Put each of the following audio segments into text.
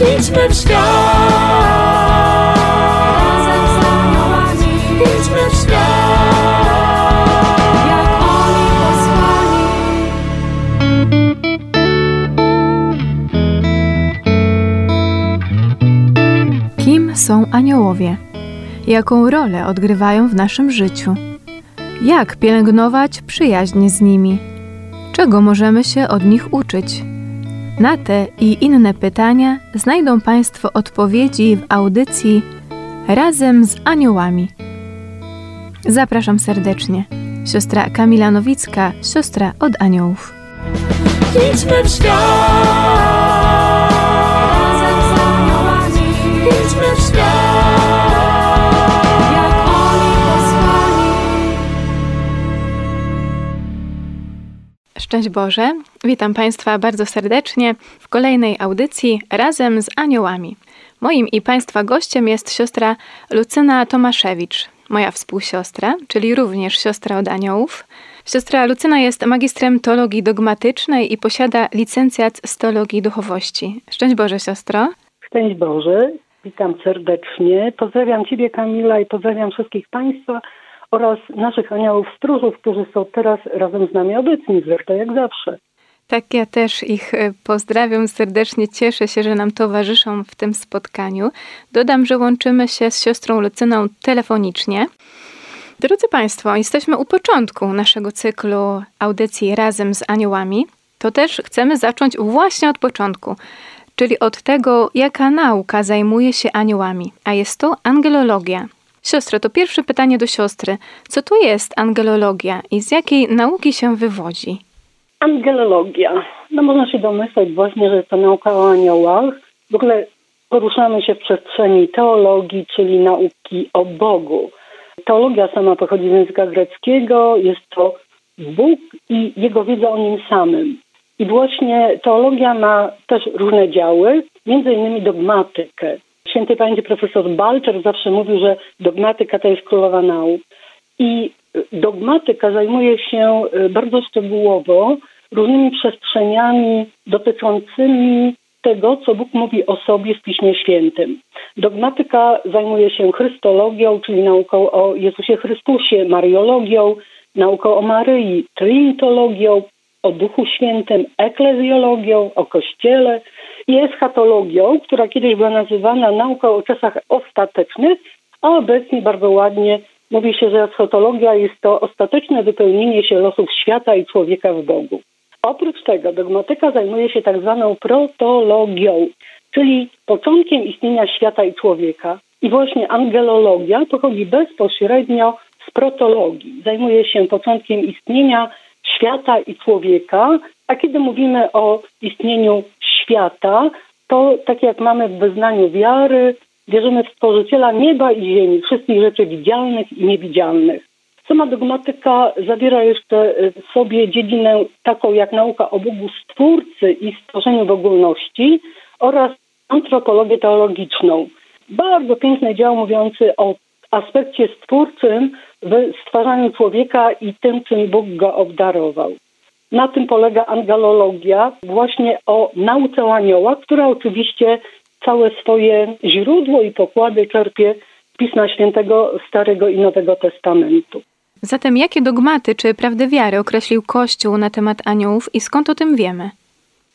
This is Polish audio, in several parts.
Idźmy w świat. Razem. Idźmy w świat. Jak oni posłani. Kim są aniołowie? Jaką rolę odgrywają w naszym życiu? Jak pielęgnować przyjaźń z nimi? Czego możemy się od nich uczyć? Na te i inne pytania znajdą Państwo odpowiedzi w audycji Razem z Aniołami. Zapraszam serdecznie. Siostra Kamila Nowicka, siostra od aniołów. Idźmy w świat. Razem z aniołami. Idźmy w świat. Szczęść Boże, witam Państwa bardzo serdecznie w kolejnej audycji razem z aniołami. Moim i Państwa gościem jest siostra Lucyna Tomaszewicz, moja współsiostra, czyli również siostra od aniołów. Siostra Lucyna jest magistrem teologii dogmatycznej i posiada licencjat z teologii duchowości. Szczęść Boże, siostro. Szczęść Boże, witam serdecznie. Pozdrawiam Ciebie, Kamila, i pozdrawiam wszystkich Państwa oraz naszych aniołów stróżów, którzy są teraz razem z nami obecni, zresztą jak zawsze. Tak, ja też ich e, pozdrawiam serdecznie. Cieszę się, że nam towarzyszą w tym spotkaniu. Dodam, że łączymy się z siostrą Lucyną telefonicznie. Drodzy Państwo, jesteśmy u początku naszego cyklu audycji razem z aniołami. To też chcemy zacząć właśnie od początku, czyli od tego, jaka nauka zajmuje się aniołami, a jest to angelologia. Siostro, to pierwsze pytanie do siostry. Co to jest angelologia i z jakiej nauki się wywodzi? Angelologia. No można się domyśleć właśnie, że to nauka o aniołach. W ogóle poruszamy się w przestrzeni teologii, czyli nauki o Bogu. Teologia sama pochodzi z języka greckiego, jest to Bóg i jego wiedza o nim samym. I właśnie teologia ma też różne działy, między innymi dogmatykę. Święty pamięci profesor Balcer zawsze mówił, że dogmatyka to jest królowa nauk. I dogmatyka zajmuje się y, bardzo szczegółowo różnymi przestrzeniami dotyczącymi tego, co Bóg mówi o sobie w Piśmie Świętym. Dogmatyka zajmuje się chrystologią, czyli nauką o Jezusie Chrystusie, mariologią, nauką o Maryi, trinitologią, o Duchu Świętym, eklezjologią, o Kościele i eschatologią, która kiedyś była nazywana nauką o czasach ostatecznych, a obecnie bardzo ładnie mówi się, że eschatologia jest to ostateczne wypełnienie się losów świata i człowieka w Bogu. Oprócz tego dogmatyka zajmuje się tak zwaną protologią, czyli początkiem istnienia świata i człowieka. I właśnie angelologia pochodzi bezpośrednio z protologii. Zajmuje się początkiem istnienia świata i człowieka, a kiedy mówimy o istnieniu świata, to tak jak mamy w wyznaniu wiary, wierzymy w Stworzyciela nieba i ziemi, wszystkich rzeczy widzialnych i niewidzialnych. Sama dogmatyka zawiera jeszcze w sobie dziedzinę taką jak nauka o Bogu Stwórcy i stworzeniu w ogólności oraz antropologię teologiczną. Bardzo piękny dział mówiący o aspekcie stwórczym w stwarzaniu człowieka i tym, czym Bóg go obdarował. Na tym polega angelologia, właśnie o nauce o aniołach, która oczywiście całe swoje źródło i pokłady czerpie Pisma Świętego Starego i Nowego Testamentu. Zatem jakie dogmaty czy prawdy wiary określił Kościół na temat aniołów i skąd o tym wiemy?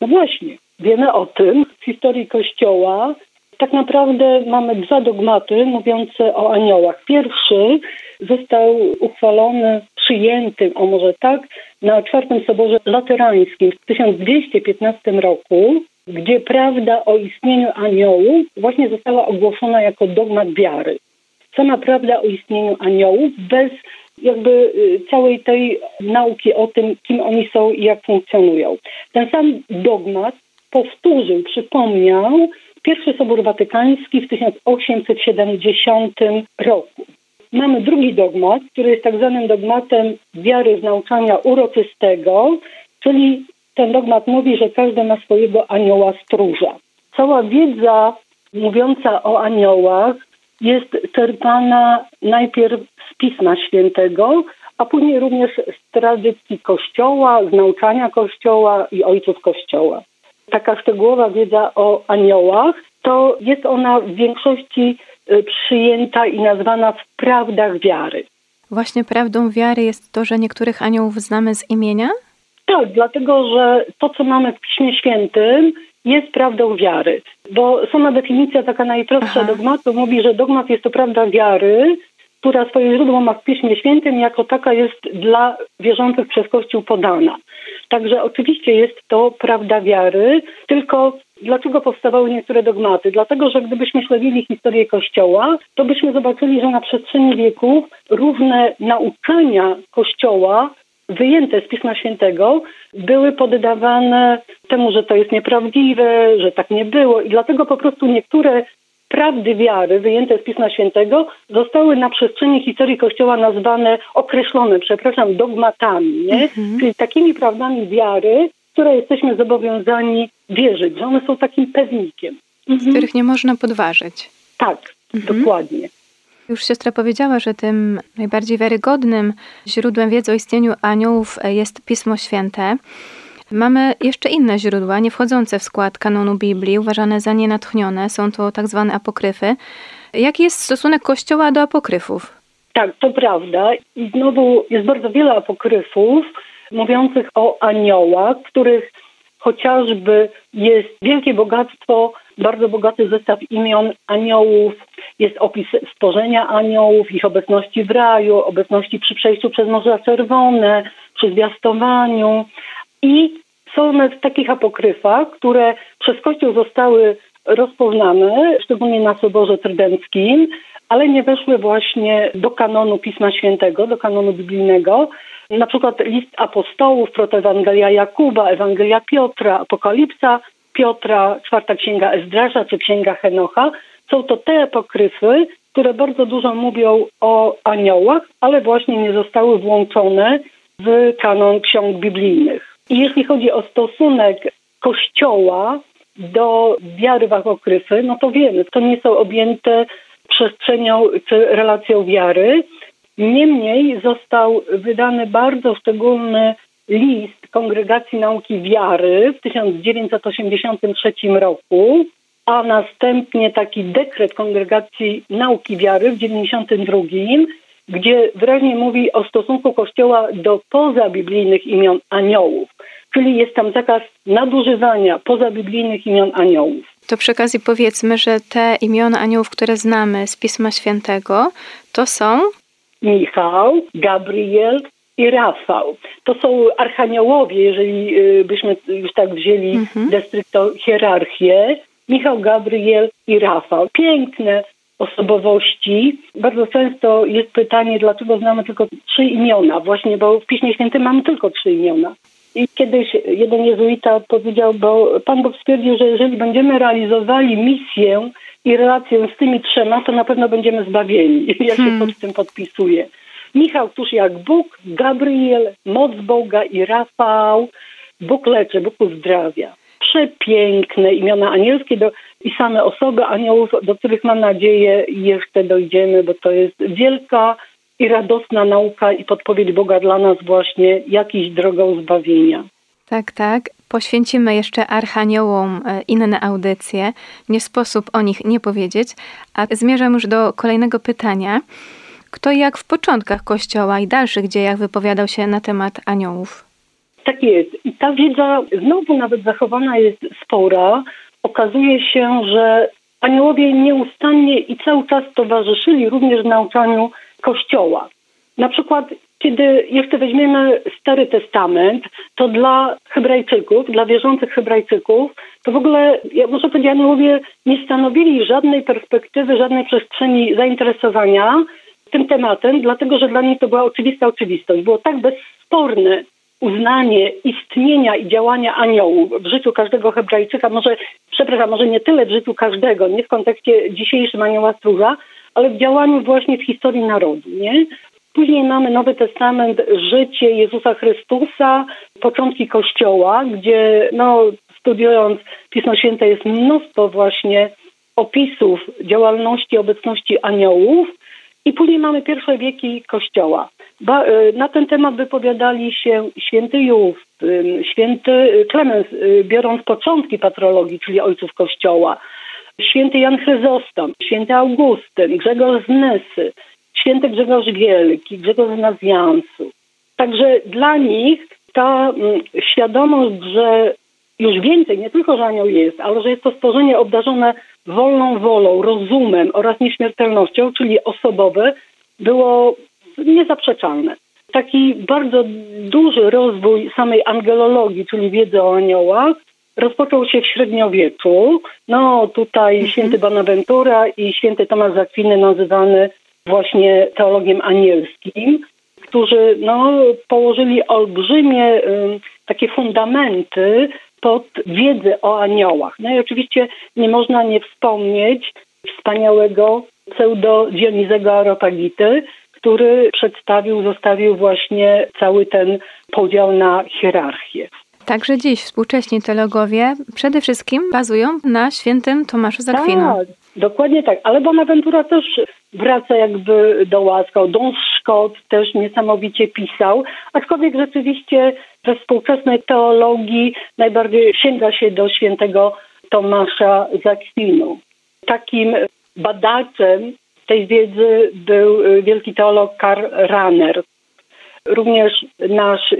No właśnie, wiemy o tym w historii Kościoła. Tak naprawdę mamy dwa dogmaty mówiące o aniołach. Pierwszy został uchwalony, przyjęty, o może tak, na czwartym Soborze Laterańskim w 1215 roku, gdzie prawda o istnieniu aniołów właśnie została ogłoszona jako dogmat wiary. Sama prawda o istnieniu aniołów bez jakby y, całej tej nauki o tym, kim oni są i jak funkcjonują. Ten sam dogmat powtórzył, przypomniał pierwszy Sobór Watykański w 1870 roku. Mamy drugi dogmat, który jest tak zwanym dogmatem wiary z nauczania uroczystego, czyli ten dogmat mówi, że każdy ma swojego anioła stróża. Cała wiedza mówiąca o aniołach jest czerpana najpierw z Pisma Świętego, a później również z tradycji Kościoła, z nauczania Kościoła i ojców Kościoła. Taka szczegółowa wiedza o aniołach to jest ona w większości y, przyjęta i nazwana w prawdach wiary. Właśnie prawdą wiary jest to, że niektórych aniołów znamy z imienia? Tak, dlatego że to, co mamy w Piśmie Świętym, jest prawdą wiary. Bo sama definicja taka najprostsza Aha. dogmatu mówi, że dogmat jest to prawda wiary, która swoje źródło ma w Piśmie Świętym, jako taka jest dla wierzących przez Kościół podana. Także oczywiście jest to prawda wiary, tylko dlaczego powstawały niektóre dogmaty? Dlatego, że gdybyśmy śledzili historię Kościoła, to byśmy zobaczyli, że na przestrzeni wieków różne nauczania Kościoła wyjęte z Pisma Świętego były poddawane temu, że to jest nieprawdziwe, że tak nie było i dlatego po prostu niektóre prawdy wiary wyjęte z Pisma Świętego zostały na przestrzeni historii Kościoła nazwane, określone, przepraszam, dogmatami, nie? czyli takimi prawdami wiary, które jesteśmy zobowiązani wierzyć, że one są takim pewnikiem. Mhm. Których nie można podważyć. Tak, dokładnie. Już siostra powiedziała, że tym najbardziej wiarygodnym źródłem wiedzy o istnieniu aniołów jest Pismo Święte. Mamy jeszcze inne źródła, nie wchodzące w skład kanonu Biblii, uważane za nienatchnione. Są to tak zwane apokryfy. Jaki jest stosunek Kościoła do apokryfów? Tak, to prawda. I znowu jest bardzo wiele apokryfów mówiących o aniołach, których chociażby jest wielkie bogactwo, bardzo bogaty zestaw imion aniołów, jest opis stworzenia aniołów, ich obecności w raju, obecności przy przejściu przez Morze Czerwone, przy zwiastowaniu. I są w takich apokryfach, które przez Kościół zostały rozpoznane, szczególnie na Soborze Trydenckim, ale nie weszły właśnie do kanonu Pisma Świętego, do kanonu biblijnego. Na przykład list apostołów, protoewangelia Jakuba, Ewangelia Piotra, Apokalipsa Piotra, czwarta księga Ezdrasza czy księga Henocha. Są to te apokryfy, które bardzo dużo mówią o aniołach, ale właśnie nie zostały włączone w kanon ksiąg biblijnych. Jeśli chodzi o stosunek Kościoła do wiary w apokryfy, no to wiemy, to nie są objęte przestrzenią czy relacją wiary. Niemniej został wydany bardzo szczególny list Kongregacji Nauki Wiary w 1983 roku, a następnie taki dekret Kongregacji Nauki Wiary w 1992, gdzie wyraźnie mówi o stosunku Kościoła do pozabiblijnych imion aniołów. Czyli jest tam zakaz nadużywania pozabiblijnych imion aniołów. To przy okazji powiedzmy, że te imiona aniołów, które znamy z Pisma Świętego, to są Michał, Gabriel i Rafał. To są archaniołowie, jeżeli y, byśmy już tak wzięli Mhm. de stricto hierarchię. Michał, Gabriel i Rafał. Piękne osobowości. Bardzo często jest pytanie, dlaczego znamy tylko trzy imiona. Właśnie, bo w Piśmie Świętym mamy tylko trzy imiona. I kiedyś jeden jezuita powiedział, bo Pan Bóg stwierdził, że jeżeli będziemy realizowali misję i relację z tymi trzema, to na pewno będziemy zbawieni. Ja się pod tym podpisuję. Michał, któż jak Bóg, Gabriel, moc Boga i Rafał, Bóg leczy, Bóg uzdrawia. Przepiękne imiona anielskie do, i same osoby aniołów, do których mam nadzieję jeszcze dojdziemy, bo to jest wielka i radosna nauka i podpowiedź Boga dla nas właśnie, jak iść drogą zbawienia. Tak, tak. Poświęcimy jeszcze archaniołom e, inne audycje. Nie sposób o nich nie powiedzieć. A zmierzam już do kolejnego pytania. Kto jak w początkach Kościoła i dalszych dziejach wypowiadał się na temat aniołów? Tak jest. I ta wiedza znowu nawet zachowana jest spora. Okazuje się, że aniołowie nieustannie i cały czas towarzyszyli również nauczaniu Kościoła. Na przykład, kiedy jeszcze weźmiemy Stary Testament, to dla Hebrajczyków, dla wierzących Hebrajczyków, to w ogóle, ja muszę powiedzieć, aniołowie nie stanowili żadnej perspektywy, żadnej przestrzeni zainteresowania tym tematem, dlatego że dla nich to była oczywista oczywistość. Było tak bezsporne uznanie istnienia i działania aniołów w życiu każdego Hebrajczyka, może, przepraszam, może nie tyle w życiu każdego, nie w kontekście dzisiejszym anioła stróża, ale w działaniu właśnie w historii narodu, nie? Później mamy Nowy Testament, życie Jezusa Chrystusa, początki Kościoła, gdzie no, studiując Pismo Święte jest mnóstwo właśnie opisów działalności, obecności aniołów. I później mamy pierwsze wieki Kościoła. Ba, y, na ten temat wypowiadali się święty y, święty Klemens, y, biorąc początki patrologii, czyli ojców Kościoła. święty Jan Chryzostom, święty Augustyn, Grzegorz z Nysy, święty Grzegorz Wielki, Grzegorz Nazjansu. Także dla nich ta świadomość, że już więcej, nie tylko, że anioł jest, ale że jest to stworzenie obdarzone wolną wolą, rozumem oraz nieśmiertelnością, czyli osobowe, było niezaprzeczalne. Taki bardzo duży rozwój samej angelologii, czyli wiedzy o aniołach, rozpoczął się w średniowieczu. No tutaj mhm. święty Bonaventura i święty Tomasz Zakwiny nazywany właśnie teologiem anielskim, którzy no, położyli olbrzymie y, takie fundamenty pod wiedzę o aniołach. No i oczywiście nie można nie wspomnieć wspaniałego pseudo Dionizego Aropagity, który przedstawił, zostawił właśnie cały ten podział na hierarchię. Także dziś współcześni teologowie przede wszystkim bazują na świętym Tomaszu Zakwinu. Tak, dokładnie tak, ale Bonaventura też wraca jakby do łaskał. Don Scott też niesamowicie pisał, aczkolwiek rzeczywiście we współczesnej teologii najbardziej sięga się do świętego Tomasza Zakwinu. Takim badaczem tej wiedzy był y, wielki teolog Karl Rahner. Również nasz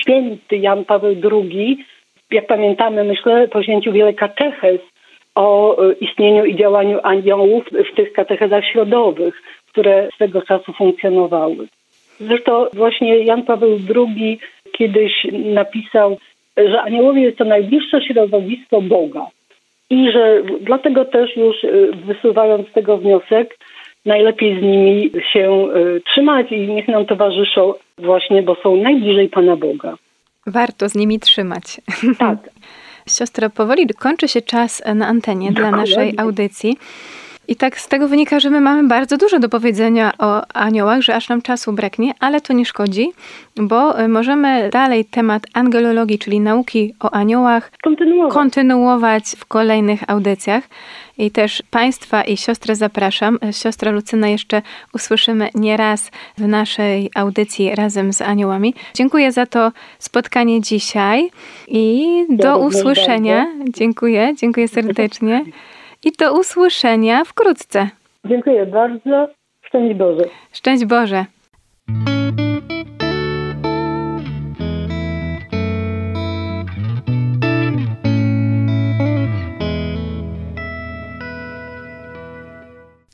święty Jan Paweł II, jak pamiętamy, myślę, poświęcił wiele katechez o y, istnieniu i działaniu aniołów w tych katechezach środowych, które swego czasu funkcjonowały. Zresztą właśnie Jan Paweł II kiedyś napisał, że aniołowie to najbliższe środowisko Boga i że dlatego też już y, wysuwając z tego wniosek, najlepiej z nimi się y, trzymać i niech nam towarzyszą właśnie, bo są najbliżej Pana Boga. Warto z nimi trzymać. Tak. Siostro, powoli kończy się czas na antenie dla naszej audycji. I tak z tego wynika, że my mamy bardzo dużo do powiedzenia o aniołach, że aż nam czasu braknie, ale to nie szkodzi, bo e, możemy dalej temat angelologii, czyli nauki o aniołach, kontynuować, kontynuować w kolejnych audycjach. I też Państwa i siostrę zapraszam. E, siostra Lucyna jeszcze usłyszymy nieraz w naszej audycji razem z aniołami. Dziękuję za to spotkanie dzisiaj i do usłyszenia. Dziękuję, dziękuję serdecznie i do usłyszenia wkrótce. Dziękuję bardzo. Szczęść Boże. Szczęść Boże.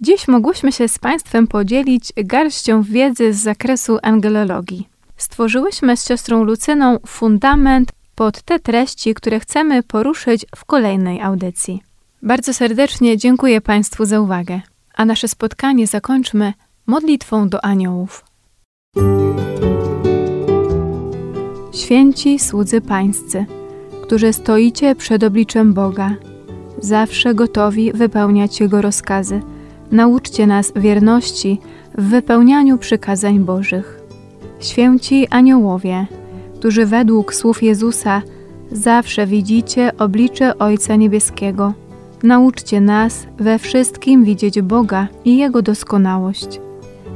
Dziś mogłyśmy się z Państwem podzielić garścią wiedzy z zakresu angelologii. Stworzyłyśmy z siostrą Lucyną fundament pod te treści, które chcemy poruszyć w kolejnej audycji. Bardzo serdecznie dziękuję Państwu za uwagę, a nasze spotkanie zakończmy modlitwą do aniołów. Święci słudzy Pańscy, którzy stoicie przed obliczem Boga, zawsze gotowi wypełniać Jego rozkazy, nauczcie nas wierności w wypełnianiu przykazań Bożych. Święci aniołowie, którzy według słów Jezusa zawsze widzicie oblicze Ojca Niebieskiego – Nauczcie nas we wszystkim widzieć Boga i Jego doskonałość.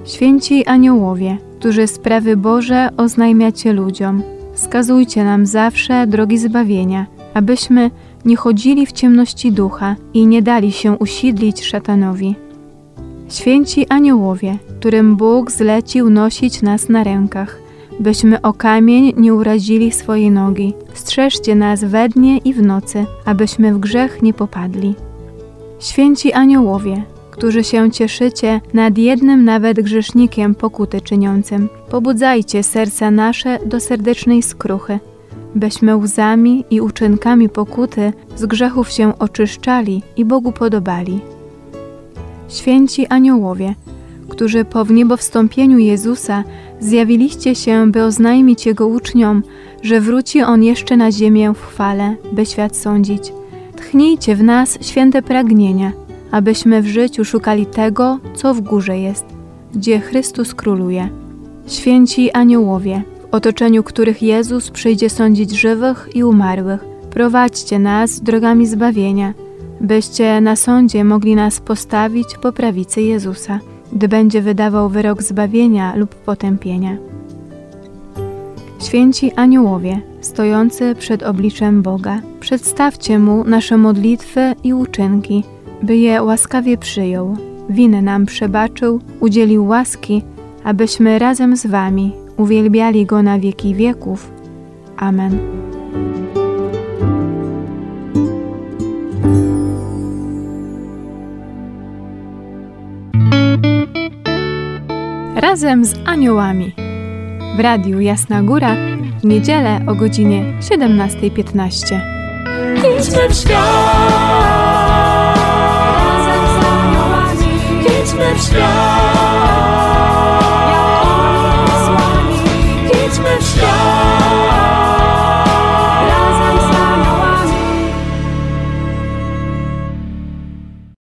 Święci aniołowie, którzy sprawy Boże oznajmiacie ludziom, wskazujcie nam zawsze drogi zbawienia, abyśmy nie chodzili w ciemności ducha i nie dali się usidlić szatanowi. Święci aniołowie, którym Bóg zlecił nosić nas na rękach, byśmy o kamień nie urazili swojej nogi. Strzeżcie nas we dnie i w nocy, abyśmy w grzech nie popadli. Święci aniołowie, którzy się cieszycie nad jednym nawet grzesznikiem pokuty czyniącym, pobudzajcie serca nasze do serdecznej skruchy, byśmy łzami i uczynkami pokuty z grzechów się oczyszczali i Bogu podobali. Święci aniołowie, którzy po wniebowstąpieniu Jezusa zjawiliście się, by oznajmić Jego uczniom, że wróci On jeszcze na ziemię w chwale, by świat sądzić. Tchnijcie w nas święte pragnienia, abyśmy w życiu szukali tego, co w górze jest, gdzie Chrystus króluje. Święci aniołowie, w otoczeniu których Jezus przyjdzie sądzić żywych i umarłych, prowadźcie nas drogami zbawienia, byście na sądzie mogli nas postawić po prawicy Jezusa gdy będzie wydawał wyrok zbawienia lub potępienia. Święci aniołowie, stojący przed obliczem Boga, przedstawcie Mu nasze modlitwy i uczynki, by je łaskawie przyjął, winy nam przebaczył, udzielił łaski, abyśmy razem z Wami uwielbiali Go na wieki wieków. Amen. Razem z aniołami w Radiu Jasna Góra w niedzielę o godzinie 17.15. Idźmy w świat razem z aniołami. Idźmy w świat.